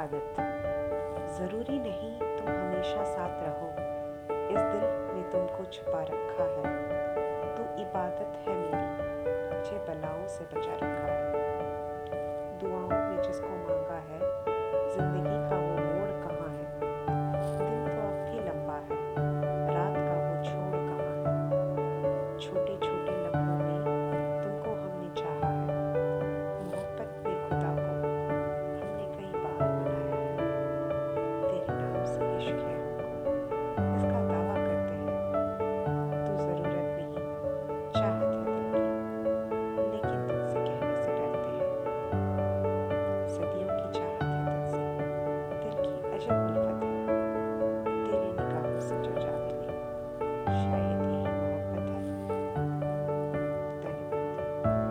स्वागत। ज़रूरी नहीं तुम हमेशा साथ रहो। इस दिल ने तुमको छुपा रखा है। तू इबादत है मेरी, मुझे बलाओं से बचा रखा है। दुआओं ने जिसको मांगा है, ज़िंदगी